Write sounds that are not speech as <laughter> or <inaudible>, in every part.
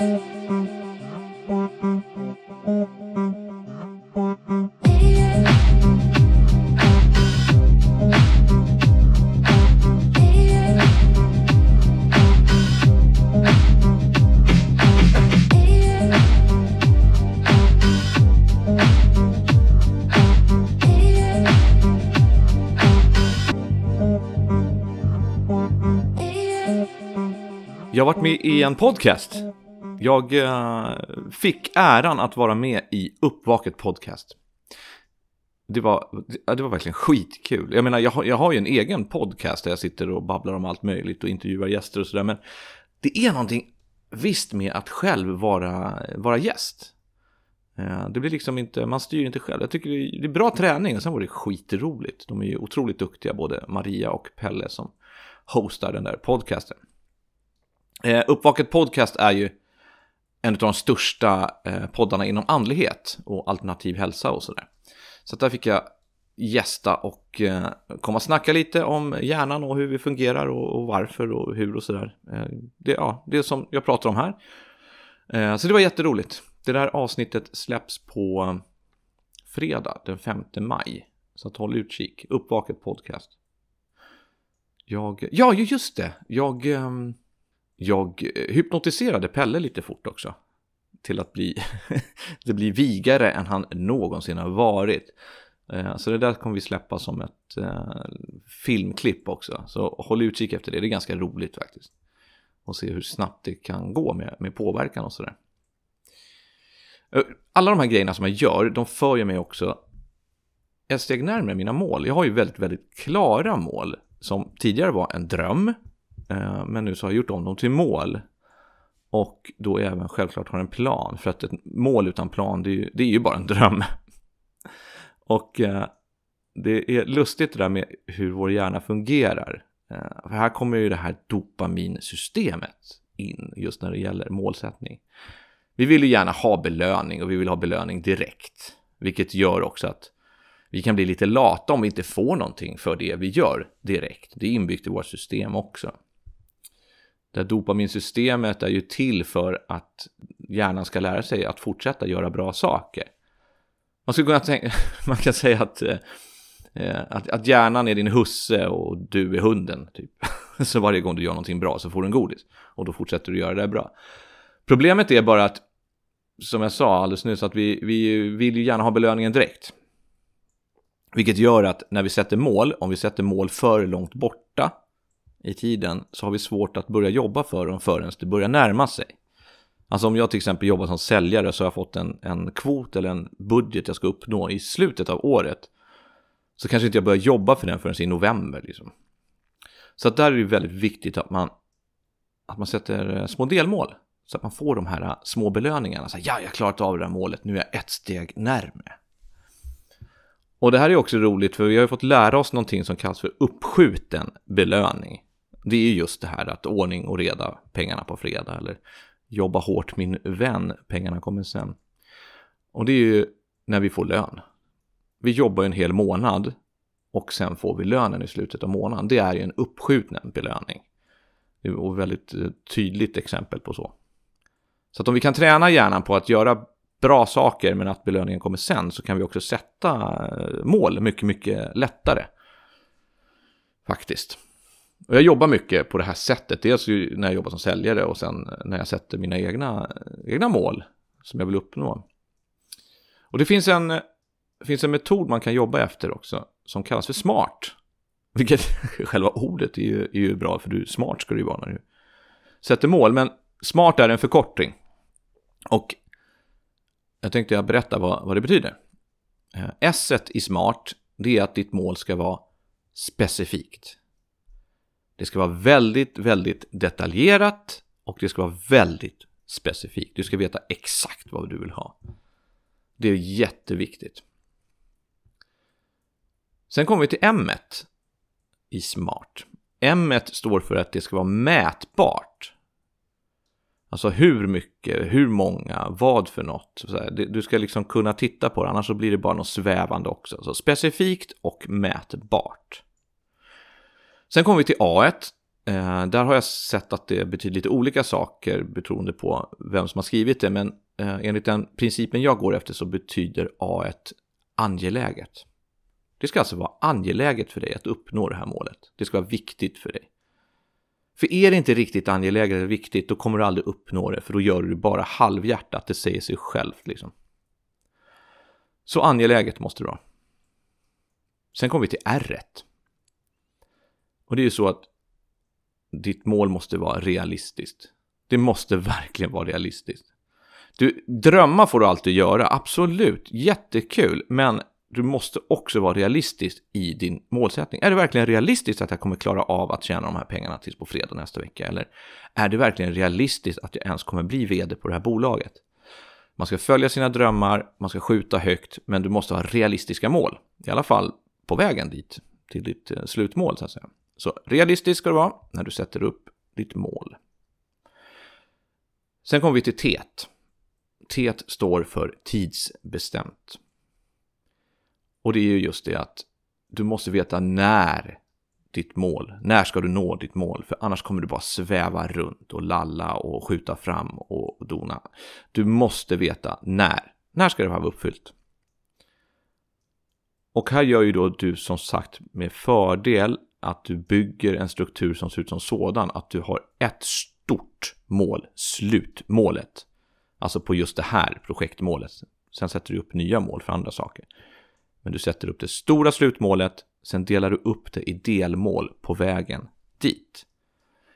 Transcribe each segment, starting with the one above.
Jag har varit med i en podcast. Jag eh, fick äran att vara med i Uppvaket podcast. Det var, det var verkligen skitkul. Jag menar, jag har, jag har ju en egen podcast där jag sitter och babblar om allt möjligt och intervjuar gäster och sådär. Men det är någonting visst med att själv vara, vara gäst. Eh, det blir liksom inte, man styr inte själv. Jag tycker det är bra träning och sen var det skitroligt. De är ju otroligt duktiga, både Maria och Pelle som hostar den där podcasten. Eh, Uppvaket Podcast är ju en av de största eh, poddarna inom andlighet och alternativ hälsa och sådär. Så där fick jag gästa och eh, komma och snacka lite om hjärnan och hur vi fungerar och, varför och hur och sådär. Eh, det, ja, det är som jag pratar om här. Så det var jätteroligt. Det där avsnittet släpps på fredag den 5 maj. Så att håll utkik. Uppvaket podcast. Jag, ja, just det. Jag, ehm, jag eh, hypnotiserade Pelle lite fort också. Till att bli, <laughs> det blir vigare än han någonsin har varit. Eh, så det där kommer vi släppa som ett eh, filmklipp också. Så håll utkik efter det, det är ganska roligt faktiskt. Och se hur snabbt det kan gå med, med påverkan och sådär. Eh, alla de här grejerna som jag gör, de för ju mig också ett steg närmare mina mål. Jag har ju väldigt, väldigt klara mål som tidigare var en dröm, Eh, men nu så har jag gjort om dem till mål. Och då även självklart har en plan, för att ett mål utan plan, det är ju, det är ju bara en dröm. <laughs> Och eh, det är lustigt det där med hur vår hjärna fungerar. Eh, för här kommer ju det här dopaminsystemet in just när det gäller målsättning. Vi vill ju gärna ha belöning och vi vill ha belöning direkt. Vilket gör också att vi kan bli lite lata om vi inte får någonting för det vi gör direkt. Det är inbyggt i vårt system också. Det här dopaminsystemet är ju till för att hjärnan ska lära sig att fortsätta göra bra saker. Man, skulle kunna tänka, <laughs> man kan säga att, eh, eh, att, att hjärnan är din husse och du är hunden. Typ. <laughs> Så varje gång du gör någonting bra så får du en godis. Och då fortsätter du göra det bra. Problemet är bara att, som jag sa alldeles nyss, att vi, vi vill ju gärna ha belöningen direkt. Vilket gör att när vi sätter mål, om vi sätter mål för långt borta i tiden, så har vi svårt att börja jobba för dem förrän det börjar närma sig. Alltså om jag till exempel jobbar som säljare så har jag fått en, en kvot eller en budget jag ska uppnå i slutet av året. Så kanske inte jag börjar jobba för den förrän i november. Liksom. Så att där är det väldigt viktigt att man, att man sätter eh, små delmål. Så att man får de här eh, små belöningarna. Så här, ja, jag har klarat av det här målet, nu är jag ett steg närmre. Och det här är också roligt för vi har ju fått lära oss någonting som kallas för uppskjuten belöning. Det är just det här att ordning och reda pengarna på fredag eller jobba hårt min vän, pengarna kommer sen. Och det är ju när vi får lön. Vi jobbar en hel månad och sen får vi lönen i slutet av månaden. Det är ju en uppskjuten belöning. Det är ett väldigt eh, tydligt exempel på så. Så att om vi kan träna hjärnan på att göra bra saker men att belöningen kommer sen så kan vi också sätta eh, mål mycket, mycket lättare. Faktiskt. Och jag jobbar mycket på det här sättet. Dels när jag jobbar som säljare och sen när jag sätter mina egna, egna mål som jag vill uppnå. Och det finns en, det finns en metod man kan jobba efter också som kallas för smart. Vilket <laughs> själva ordet är ju, är ju bra för du smart ska du ju vara när du sätter mål. Men smart är en förkortning. Och jag tänkte jag berätta vad, vad det betyder. Eh, S i smart, det är att ditt mål ska vara specifikt. Det ska vara väldigt, väldigt detaljerat och det ska vara väldigt specifikt. Du ska veta exakt vad du vill ha. Det är jätteviktigt. Sen kommer vi till M i SMART. M står för att det ska vara mätbart. Alltså hur mycket, hur många, vad för något. Du ska liksom kunna titta på det, annars så blir det bara något svävande också. Så specifikt och mätbart. Sen kommer vi till A1. Eh, där har jag sett att det betyder lite olika saker beroende på vem som har skrivit det, men eh, enligt den principen jag går efter så betyder A1 angeläget. Det ska alltså vara angeläget för dig att uppnå det här målet. Det ska vara viktigt för dig. För är det inte riktigt angeläget eller viktigt, då kommer du aldrig uppnå det, för då gör du det bara halvhjärtat, det säger sig självt liksom. Så angeläget måste det vara. Sen kommer vi till R. Och det är ju så att ditt mål måste vara realistiskt. Det måste <laughs> verkligen vara realistiskt. Du, drömmar får du alltid göra, absolut, jättekul, men du måste också vara realistisk i din målsättning. Är det verkligen realistiskt att jag kommer klara av att tjäna de här pengarna tills på fredag nästa vecka? Eller är det verkligen realistiskt att jag ens kommer bli vd på det här bolaget? Man ska följa sina drömmar, man ska skjuta högt, men du måste ha realistiska mål. I alla fall på vägen dit, till ditt eh, slutmål så att säga. Så realistisk ska det vara när du sätter upp ditt mål. Sen kommer vi till TET. TET står för tidsbestämt. Och det är ju just det att du måste veta när ditt mål, när ska du nå ditt mål? För annars kommer du bara sväva runt och lalla och skjuta fram och dona. Du måste veta när. När ska det vara uppfyllt? Och här gör ju då du som sagt med fördel att du bygger en struktur som ser ut som sådan, att du har ett stort mål, slutmålet. Alltså på just det här projektmålet. Sen sätter du upp nya mål för andra saker. Men du sätter upp det stora slutmålet, sen delar du upp det i delmål på vägen dit.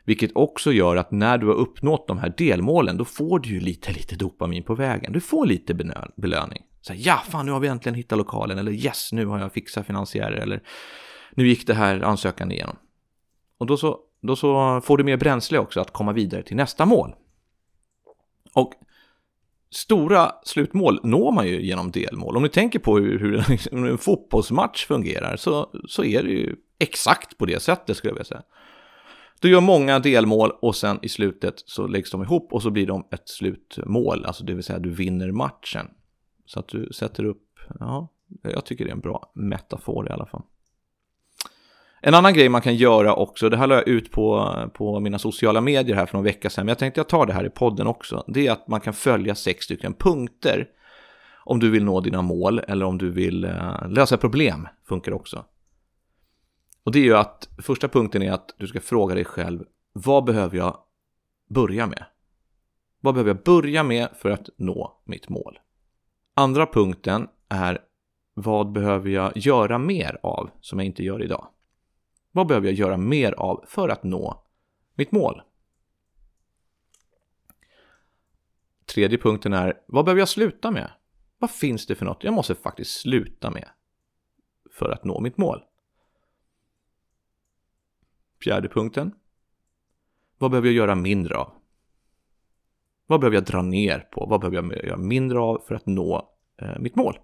Vilket också gör att när du har uppnått de här delmålen, då får du ju lite, lite dopamin på vägen. Du får lite belöning. Så här, ja, fan nu har vi äntligen hittat lokalen, eller yes, nu har jag fixat finansiärer, eller nu gick det här ansökan igenom. Och då så, då så får du mer bränsle också att komma vidare till nästa mål. Och stora slutmål når man ju genom delmål. Om ni tänker på hur, liksom, hur en fotbollsmatch fungerar så, så är det ju exakt på det sättet skulle jag vilja säga. Du gör många delmål och sen i slutet så läggs de ihop och så blir de ett slutmål, alltså det vill säga du vinner matchen. Så att du sätter upp, ja, jag tycker det är en bra metafor i alla fall. En annan grej man kan göra också, det här la jag ut på, på mina sociala medier här för någon vecka sedan, men jag tänkte jag tar det här i podden också. Det är att man kan följa sex stycken punkter om du vill nå dina mål eller om du vill eh, lösa problem, funkar också. Och det är ju att första punkten är att du ska fråga dig själv, vad behöver jag börja med? Vad behöver jag börja med för att nå mitt mål? Andra punkten är, vad behöver jag göra mer av som jag inte gör idag? Vad behöver jag göra mer av för att nå mitt mål? Tredje punkten är, vad behöver jag sluta med? Vad finns det för något jag måste faktiskt sluta med för att nå mitt mål? Fjärde punkten. Vad behöver jag göra mindre av? Vad behöver jag dra ner på? Vad behöver jag göra mindre av för att nå eh, mitt mål?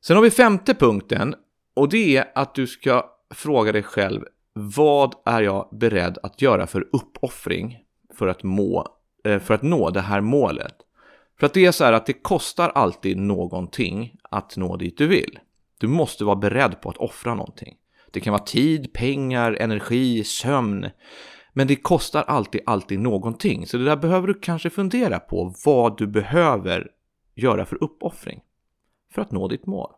Sen har vi femte punkten och det är att du ska fråga dig själv vad är jag beredd att göra för uppoffring för att, må, eh, för att nå det här målet? För att det är så här att det kostar alltid någonting att nå dit du vill. Du måste vara beredd på att offra någonting. Det kan vara tid, pengar, energi, sömn. Men det kostar alltid, alltid någonting. Så det där behöver du kanske fundera på vad du behöver göra för uppoffring för att nå ditt mål.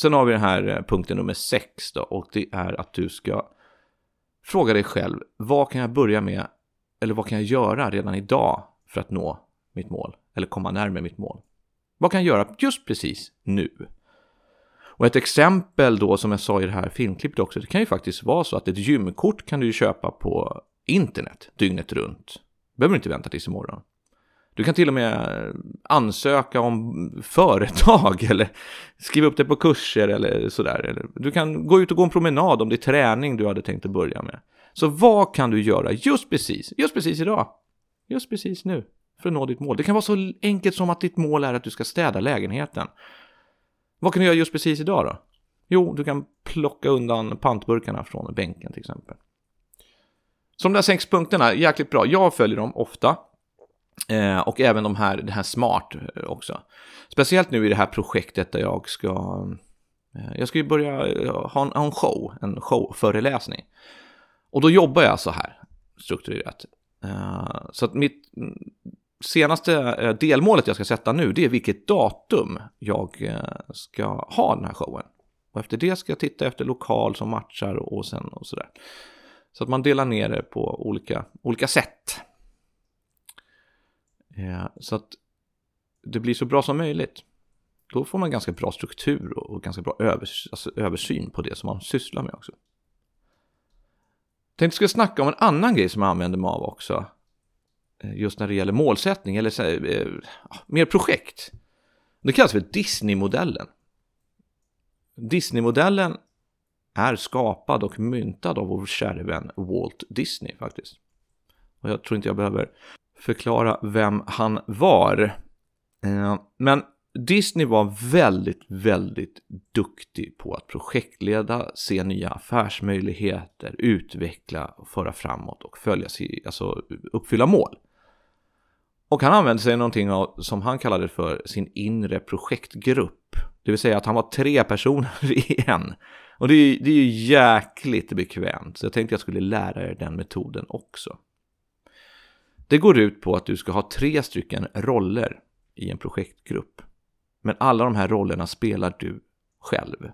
Sen har vi den här eh, punkten nummer 6 då och det är att du ska fråga dig själv vad kan jag börja med eller vad kan jag göra redan idag för att nå mitt mål eller komma närmare mitt mål? Vad kan jag göra just precis nu? Och ett exempel då som jag sa i det här filmklippet också, det kan ju faktiskt vara så att ett gymkort kan du ju köpa på internet dygnet runt. Behöver inte vänta tills imorgon. Du kan till och med ansöka om företag <laughs> eller skriva upp dig på kurser eller sådär. Du kan gå ut och gå en promenad om det är träning du hade tänkt att börja med. Så vad kan du göra just precis, just precis idag, just precis nu för att nå ditt mål? Det kan vara så enkelt som att ditt mål är att du ska städa lägenheten. Vad kan du göra just precis idag då? Jo, du kan plocka undan pantburkarna från bänken till exempel. Så de där sex punkterna, jäkligt bra. Jag följer dem ofta. Eh, och även de här, det här smart eh, också. Speciellt nu i det här projektet där jag ska, eh, jag ska ju börja eh, ha en, ha en show, en showföreläsning. Och då jobbar jag så här strukturerat. Eh, så att mitt mm, senaste eh, delmålet jag ska sätta nu, det är vilket datum jag ska ha den här showen. Och efter det ska jag titta efter lokal som matchar och sen och sådär. Så att man delar ner det på olika, olika sätt. Eh, så att det blir så bra som möjligt. Då får man ganska bra struktur och ganska bra övers alltså översyn på det som man sysslar med också. Jag tänkte ska snacka om en annan grej som jag använder mig av också. Eh, just när det gäller målsättning eller så, eh, ah, mer projekt. Det kallas för Disney-modellen. Disney-modellen är skapad och myntad av vår käre vän Walt Disney faktiskt. Och jag tror inte jag behöver förklara vem han var. Eh, men Disney var väldigt, väldigt duktig på att projektleda, se nya affärsmöjligheter, utveckla, föra framåt och följa sig, alltså uppfylla mål. Och han använde sig av någonting av, som han kallade för sin inre projektgrupp. Det vill säga att han var tre personer <laughs> i en. Och det är, det är ju jäkligt bekvämt, så jag tänkte jag skulle lära er den metoden också. Det går ut på att du ska ha tre stycken roller i en projektgrupp. Men alla de här rollerna spelar du själv.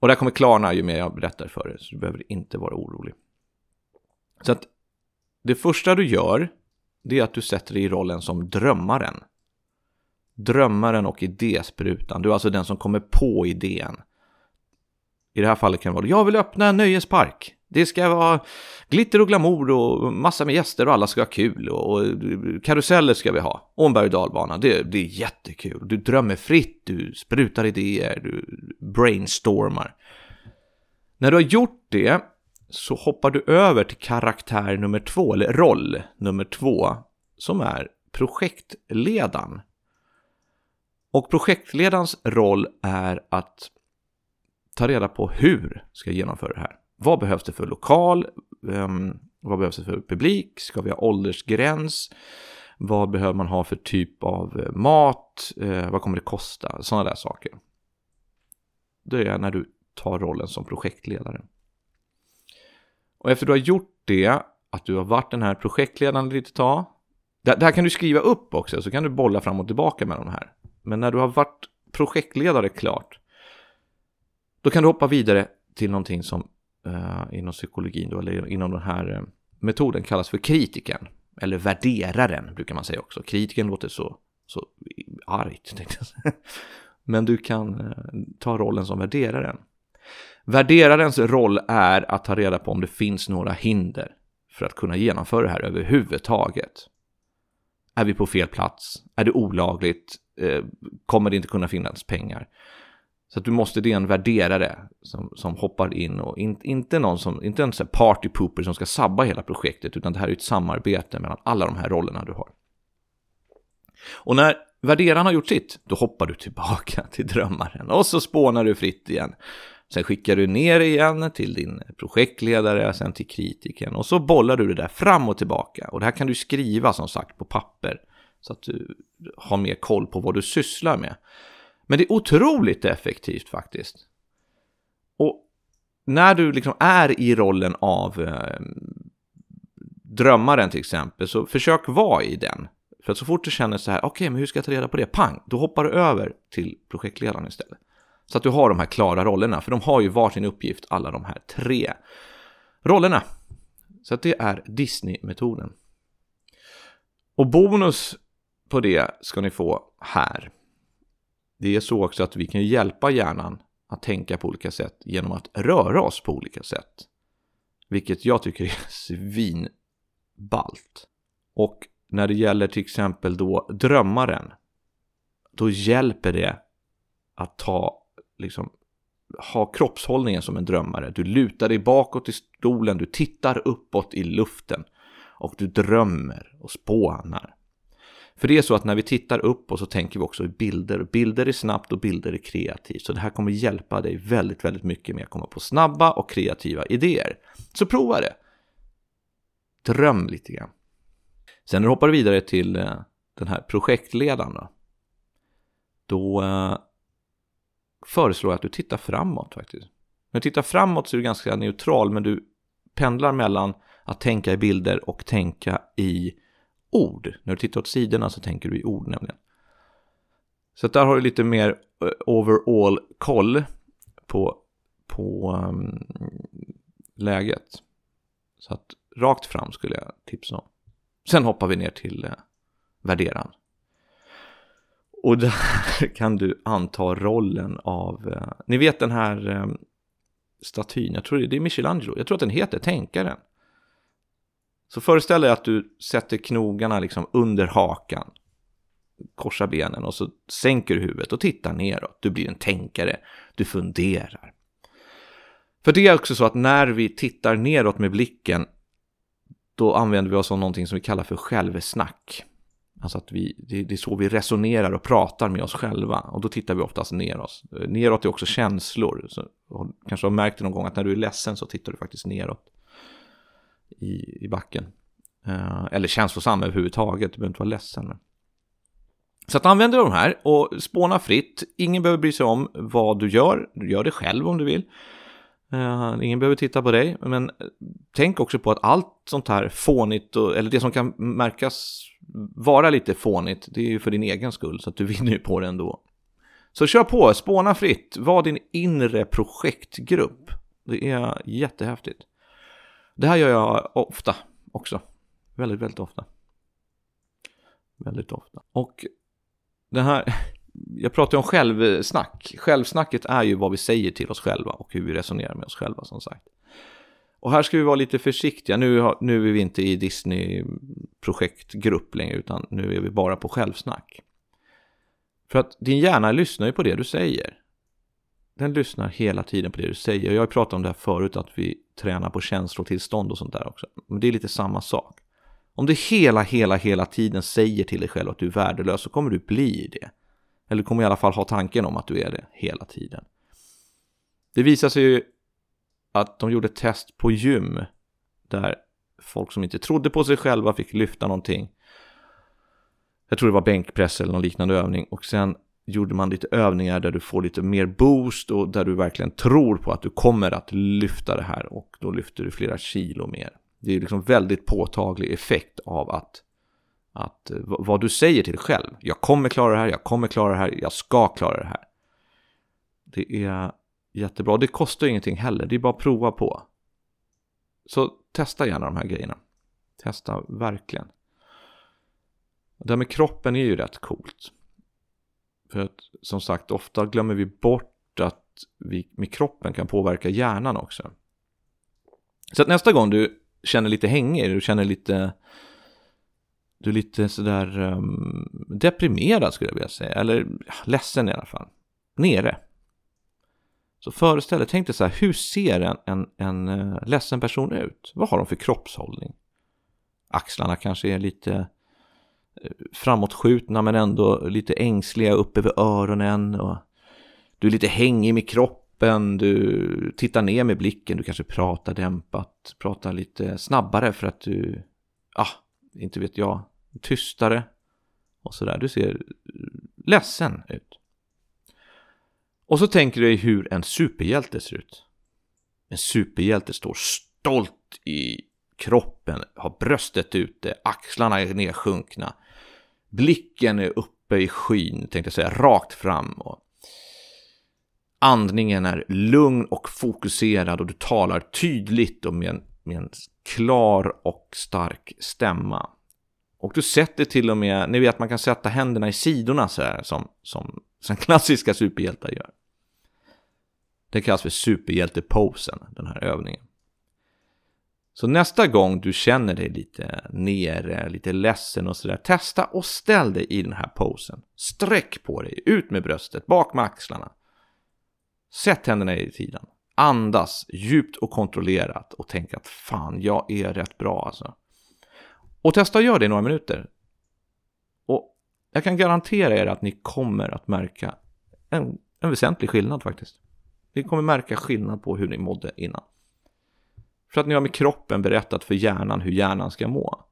Och det här kommer klarna ju mer jag berättar för dig, så du behöver inte vara orolig. Så att det första du gör, det är att du sätter dig i rollen som drömmaren. Drömmaren och idésprutan. Du är alltså den som kommer på idén. I det här fallet kan det vara, jag vill öppna en nöjespark. Det ska vara glitter och glamour och massa med gäster och alla ska ha kul och, karuseller ska vi ha. Och en berg och dalbana, det, det är jättekul. Du drömmer fritt, du sprutar idéer, du brainstormar. När du har gjort det så hoppar du över till karaktär nummer två, eller roll nummer två, som är projektledaren. Och projektledarens roll är att ta reda på hur ska jag genomföra det här. Vad behövs det för lokal? Ehm, vad behövs det för publik? Ska vi ha åldersgräns? Vad behöver man ha för typ av eh, mat? Eh, vad kommer det kosta? Sådana där saker. Det är när du tar rollen som projektledare. Och efter du har gjort det, att du har varit den här projektledaren ett litet tag. Det, det här kan du skriva upp också, så kan du bolla fram och tillbaka med de här. Men när du har varit projektledare klart, då kan du hoppa vidare till någonting som eh, inom psykologin då, eller inom den här eh, metoden kallas för kritiken. Eller värderaren brukar man säga också. Kritiken låter så, så argt. <laughs> Men du kan eh, ta rollen som värderaren. Värderarens roll är att ta reda på om det finns några hinder för att kunna genomföra det här överhuvudtaget. Är vi på fel plats? Är det olagligt? Eh, kommer det inte kunna finnas pengar? Så att du måste, det är en värderare som, som hoppar in och in, inte någon som, inte en party pooper som ska sabba hela projektet, utan det här är ett samarbete mellan alla de här rollerna du har. Och när värderaren har gjort sitt, då hoppar du tillbaka <laughs> till drömmaren och så spånar du fritt igen. Sen skickar du ner igen till din projektledare, sen till kritiken och så bollar du det där fram och tillbaka. Och det här kan du skriva som sagt på papper så att du har mer koll på vad du sysslar med. Men det är otroligt effektivt faktiskt. Och när du liksom är i rollen av eh, drömmaren till exempel, så försök vara i den. För att så fort du känner så här, okej, okay, men hur ska jag ta reda på det? Pang, då hoppar du över till projektledaren istället. Så att du har de här klara rollerna, för de har ju varsin uppgift, alla de här tre rollerna. Så att det är Disney-metoden. Och bonus på det ska ni få här det är så också att vi kan hjälpa hjärnan att tänka på olika sätt genom att röra oss på olika sätt. Vilket jag tycker är <laughs> svinballt. Och när det gäller till exempel då drömmaren, då hjälper det att ta, liksom, ha kroppshållningen som en drömmare. Du lutar dig bakåt i stolen, du tittar uppåt i luften och du drömmer och spånar. För det är så att när vi tittar upp och så tänker vi också i bilder. Bilder är snabbt och bilder är kreativt. Så det här kommer hjälpa dig väldigt, väldigt mycket med att komma på snabba och kreativa idéer. Så prova det. Dröm lite grann. Sen när du hoppar vidare till eh, den här projektledaren då. Då eh, föreslår jag att du tittar framåt faktiskt. När du tittar framåt så är du ganska neutral, men du pendlar mellan att tänka i bilder och tänka i ord. När du tittar åt sidorna så tänker du i ord nämligen. Så där har du lite mer eh, overall koll på, på um, läget. Så att rakt fram skulle jag tipsa om. Sen hoppar vi ner till eh, uh, värderan. Och där <laughs> kan du anta rollen av, uh, ni vet den här um, statyn, jag tror det är Michelangelo, jag tror att den heter Tänkaren. Så föreställ dig att du sätter knogarna liksom under hakan, korsar benen och så sänker du huvudet och tittar neråt. Du blir en tänkare, du funderar. För det är också så att när vi tittar neråt med blicken, då använder vi oss av någonting som vi kallar för självsnack. Alltså att vi, det, är så vi resonerar och pratar med oss själva. Och då tittar vi oftast neråt. Neråt är också känslor. Så, kanske har märkt det någon gång att när du är ledsen så tittar du faktiskt neråt i, i backen. Eh, eller känslosam överhuvudtaget, du behöver inte vara ledsen. Men. Så att använda de här och spåna fritt. Ingen behöver bry sig om vad du gör. Du gör det själv om du vill. Eh, ingen behöver titta på dig. Men tänk också på att allt sånt här fånigt, och, eller det som kan märkas vara lite fånigt, det är ju för din egen skull. Så att du <laughs> vinner ju på det ändå. Så kör på, spåna fritt. Var din inre projektgrupp. Det är jättehäftigt. Det här gör jag ofta också. Väldigt, väldigt ofta. Väldigt ofta. Och det här, <laughs> jag pratar ju om självsnack. Självsnacket är ju vad vi säger till oss själva och hur vi resonerar med oss själva som sagt. Och här ska vi vara lite försiktiga. Nu, har, nu är vi inte i Disney-projektgrupp längre utan nu är vi bara på självsnack. För att din hjärna lyssnar ju på det du säger. Den lyssnar hela tiden på det du säger. Jag har pratat om det här förut, att vi tränar på känslotillstånd och sånt där också. Men det är lite samma sak. Om du hela, hela, hela tiden säger till dig själv att du är värdelös så kommer du bli det. Eller kommer i alla fall ha tanken om att du är det hela tiden. Det visar sig ju att de gjorde test på gym där folk som inte trodde på sig själva fick lyfta någonting. Jag tror det var bänkpress eller någon liknande övning och sen gjorde man lite övningar där du får lite mer boost och där du verkligen tror på att du kommer att lyfta det här och då lyfter du flera kilo mer. Det är liksom väldigt påtaglig effekt av att, att eh, vad du säger till dig själv. Jag kommer klara det här, jag kommer klara det här, jag ska klara det här. Det är jättebra. Det kostar ingenting heller, det är bara att prova på. Så testa gärna de här grejerna. Testa verkligen. Det här med kroppen är ju rätt coolt. För att som sagt, ofta glömmer vi bort att vi med kroppen kan påverka hjärnan också. Så att nästa gång du känner lite hängig, du känner lite du är lite sådär um, deprimerad skulle jag vilja säga, eller ja, ledsen i alla fall, nere. Så föreställ dig, tänk dig så här, hur ser en, en, en uh, ledsen person ut? Vad har de för kroppshållning? Axlarna kanske är lite framåtskjutna men ändå lite ängsliga upp över öronen. Och du är lite hängig med kroppen, du tittar ner med blicken, du kanske pratar dämpat, pratar lite snabbare för att du, ja, ah, inte vet jag, tystare och sådär. Du ser ledsen ut. Och så tänker du dig hur en superhjälte ser ut. En superhjälte står stolt i kroppen, har bröstet ute, axlarna är nedsjunkna, Blicken är uppe i skyn, tänkte jag säga, rakt fram. Och andningen är lugn och fokuserad och du talar tydligt och med en, med en klar och stark stämma. Och du sätter till och med, ni vet man kan sätta händerna i sidorna så här som, som, som klassiska superhjältar gör. Det kallas för superhjälteposen, den här övningen. Så nästa gång du känner dig lite nere, eh, lite ledsen och sådär, testa och ställ dig i den här posen. Sträck på dig, ut med bröstet, bak med axlarna. Sätt händerna i sidan. Andas djupt och kontrollerat och tänk att fan, jag är rätt bra alltså. Och testa att göra det i några minuter. Och jag kan garantera er att ni kommer att märka en, en väsentlig skillnad faktiskt. Ni kommer märka skillnad på hur ni mådde innan. För att ni har med kroppen berättat för hjärnan hur hjärnan ska må.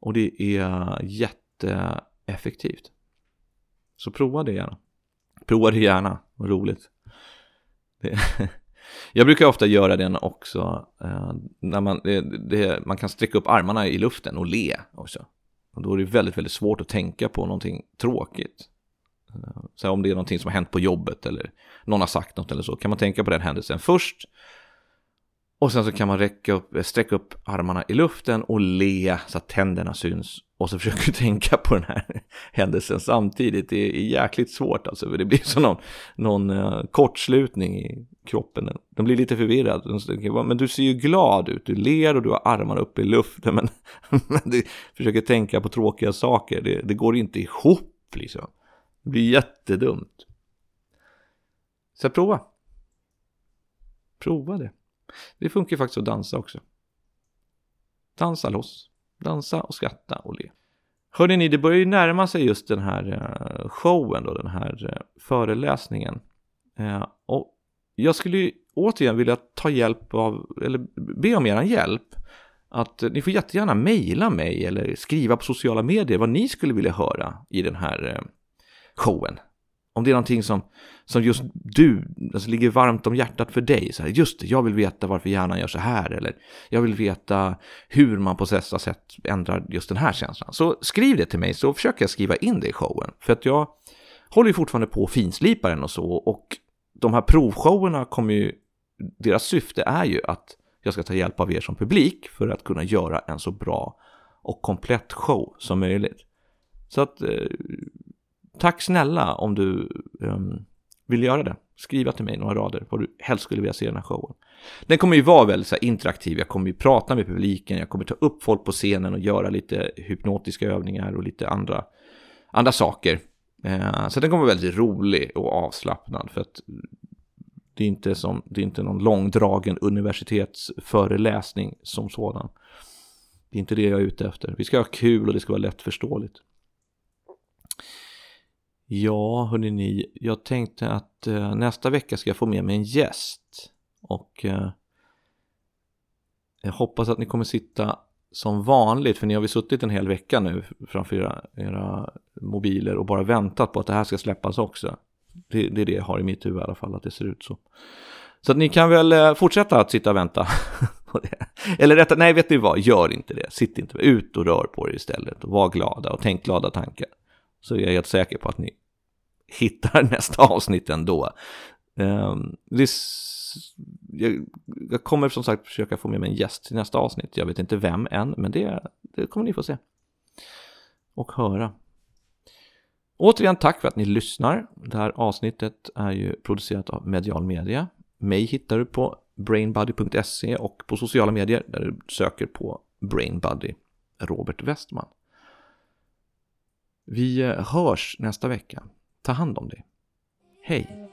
Och det är jätteeffektivt. Så prova det gärna. Prova det gärna, vad roligt. Det. <laughs> Jag brukar ofta göra den också, eh, när man, det, det, man kan sträcka upp armarna i luften och le också. Och då är det väldigt, väldigt svårt att tänka på någonting tråkigt. Eh, så om det är någonting som har hänt på jobbet eller någon har sagt något eller så, kan man tänka på den händelsen först. Och sen så kan man räcka upp, eh, sträcka upp armarna i luften och le så att tänderna syns. Och så försöker du <laughs> tänka på den här händelsen samtidigt. Det är jäkligt svårt alltså. För det blir som någon, någon eh, kortslutning i kroppen. Den blir lite förvirrad. Men du ser ju glad ut. Du ler och du har armarna uppe i luften. <laughs> Men, men du försöker tänka på tråkiga saker. Det, det går inte ihop liksom. Det blir jättedumt. Så prova. Prova det. Det funkar ju faktiskt att dansa också. Dansa loss. Dansa och skratta och le. Hörde ni, det börjar ju närma sig just den här eh, showen då, den här eh, föreläsningen. Eh, och jag skulle ju återigen vilja ta hjälp av, eller be om er hjälp. Att ni får jättegärna mejla mig eller skriva på sociala medier vad ni skulle vilja höra i den här showen. Om det är någonting som, som just du, alltså ligger varmt om hjärtat för dig. Så här, just det, jag vill veta varför hjärnan gör så här. Eller jag vill veta hur man på nästa sätt ändrar just den här känslan. Så skriv det till mig så försöker jag skriva in det i showen. För att jag håller ju fortfarande på att finslipa den och så. Och de här provshowerna kommer ju, deras syfte är ju att jag ska ta hjälp av er som publik för att kunna göra en så bra och komplett show som möjligt. Så att eh, Tack snälla om du um, vill göra det. Skriva till mig några rader vad du helst skulle vilja se i den här showen. Den kommer ju vara väldigt så här, interaktiv. Jag kommer ju prata med publiken. Jag kommer ta upp folk på scenen och göra lite hypnotiska övningar och lite andra, andra saker. Uh, så den kommer vara väldigt rolig och avslappnad. För att det är inte, som, det är inte någon långdragen universitetsföreläsning som sådan. Det är inte det jag är ute efter. Vi ska ha kul och det ska vara lättförståeligt. Ja, hörni ni, jag tänkte att eh, nästa vecka ska jag få med mig en gäst. Och eh, jag hoppas att ni kommer sitta som vanligt, för ni har väl suttit en hel vecka nu framför era, era mobiler och bara väntat på att det här ska släppas också. Det, det, är det jag har i mitt huvud i alla fall, att det ser ut så. Så att ni kan väl eh, fortsätta att sitta och vänta. <laughs> Eller rätta, nej vet ni vad, gör inte det. Sitt inte, ut och rör på er istället. Och var glada och tänk glada tankar så är jag helt säker på att ni hittar <laughs> nästa avsnitt ändå. Ehm, det, jag, jag, kommer som sagt försöka få med mig en gäst till nästa avsnitt. Jag vet inte vem än, men det, det kommer ni få se. Och höra. Återigen tack för att ni lyssnar. Det här avsnittet är ju producerat av Medial Media. Mig hittar du på brainbuddy.se och på sociala medier där du söker på brainbuddy Robert Westman. Vi eh, hörs nästa vecka. Ta hand om dig. Hej!